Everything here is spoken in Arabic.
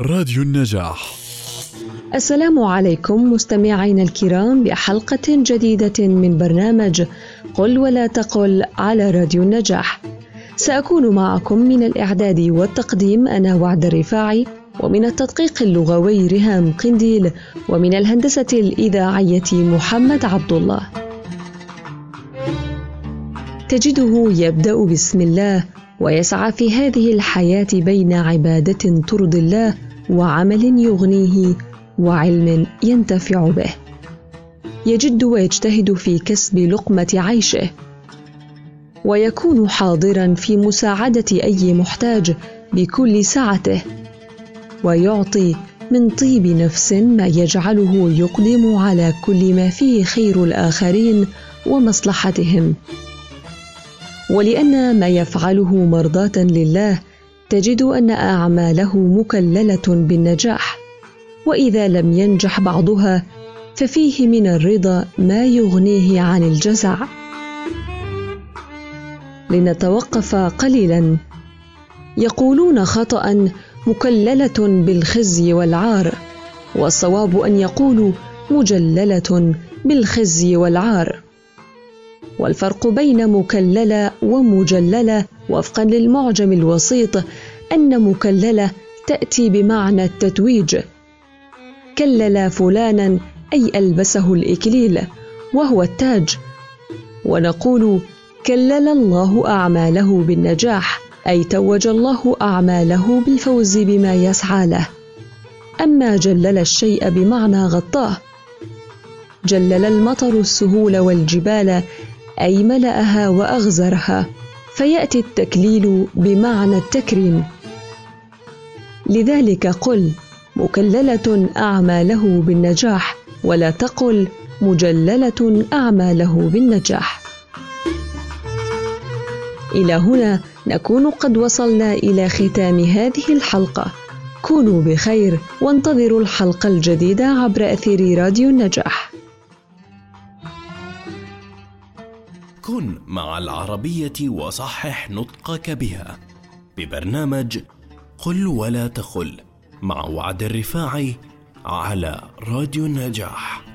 راديو النجاح السلام عليكم مستمعينا الكرام بحلقة جديدة من برنامج قل ولا تقل على راديو النجاح. سأكون معكم من الإعداد والتقديم أنا وعد الرفاعي ومن التدقيق اللغوي رهام قنديل ومن الهندسة الإذاعية محمد عبد الله. تجده يبدأ بسم الله ويسعى في هذه الحياة بين عبادة ترضي الله وعمل يغنيه وعلم ينتفع به. يجد ويجتهد في كسب لقمة عيشه. ويكون حاضرا في مساعدة أي محتاج بكل سعته. ويعطي من طيب نفس ما يجعله يقدم على كل ما فيه خير الآخرين ومصلحتهم. ولأن ما يفعله مرضاة لله تجد أن أعماله مكللة بالنجاح وإذا لم ينجح بعضها ففيه من الرضا ما يغنيه عن الجزع. لنتوقف قليلا. يقولون خطأ مكللة بالخزي والعار والصواب أن يقولوا مجللة بالخزي والعار. والفرق بين مكللة ومجللة وفقا للمعجم الوسيط أن مكللة تأتي بمعنى التتويج. كلل فلانا أي ألبسه الإكليل وهو التاج. ونقول كلل الله أعماله بالنجاح أي توج الله أعماله بالفوز بما يسعى له. أما جلل الشيء بمعنى غطاه. جلل المطر السهول والجبال أي ملأها وأغزرها فيأتي التكليل بمعنى التكريم. لذلك قل مكللة أعماله بالنجاح ولا تقل مجللة أعماله بالنجاح. إلى هنا نكون قد وصلنا إلى ختام هذه الحلقة. كونوا بخير وانتظروا الحلقة الجديدة عبر أثير راديو النجاح. كن مع العربية وصحح نطقك بها. ببرنامج قل ولا تقل مع وعد الرفاعي على راديو النجاح.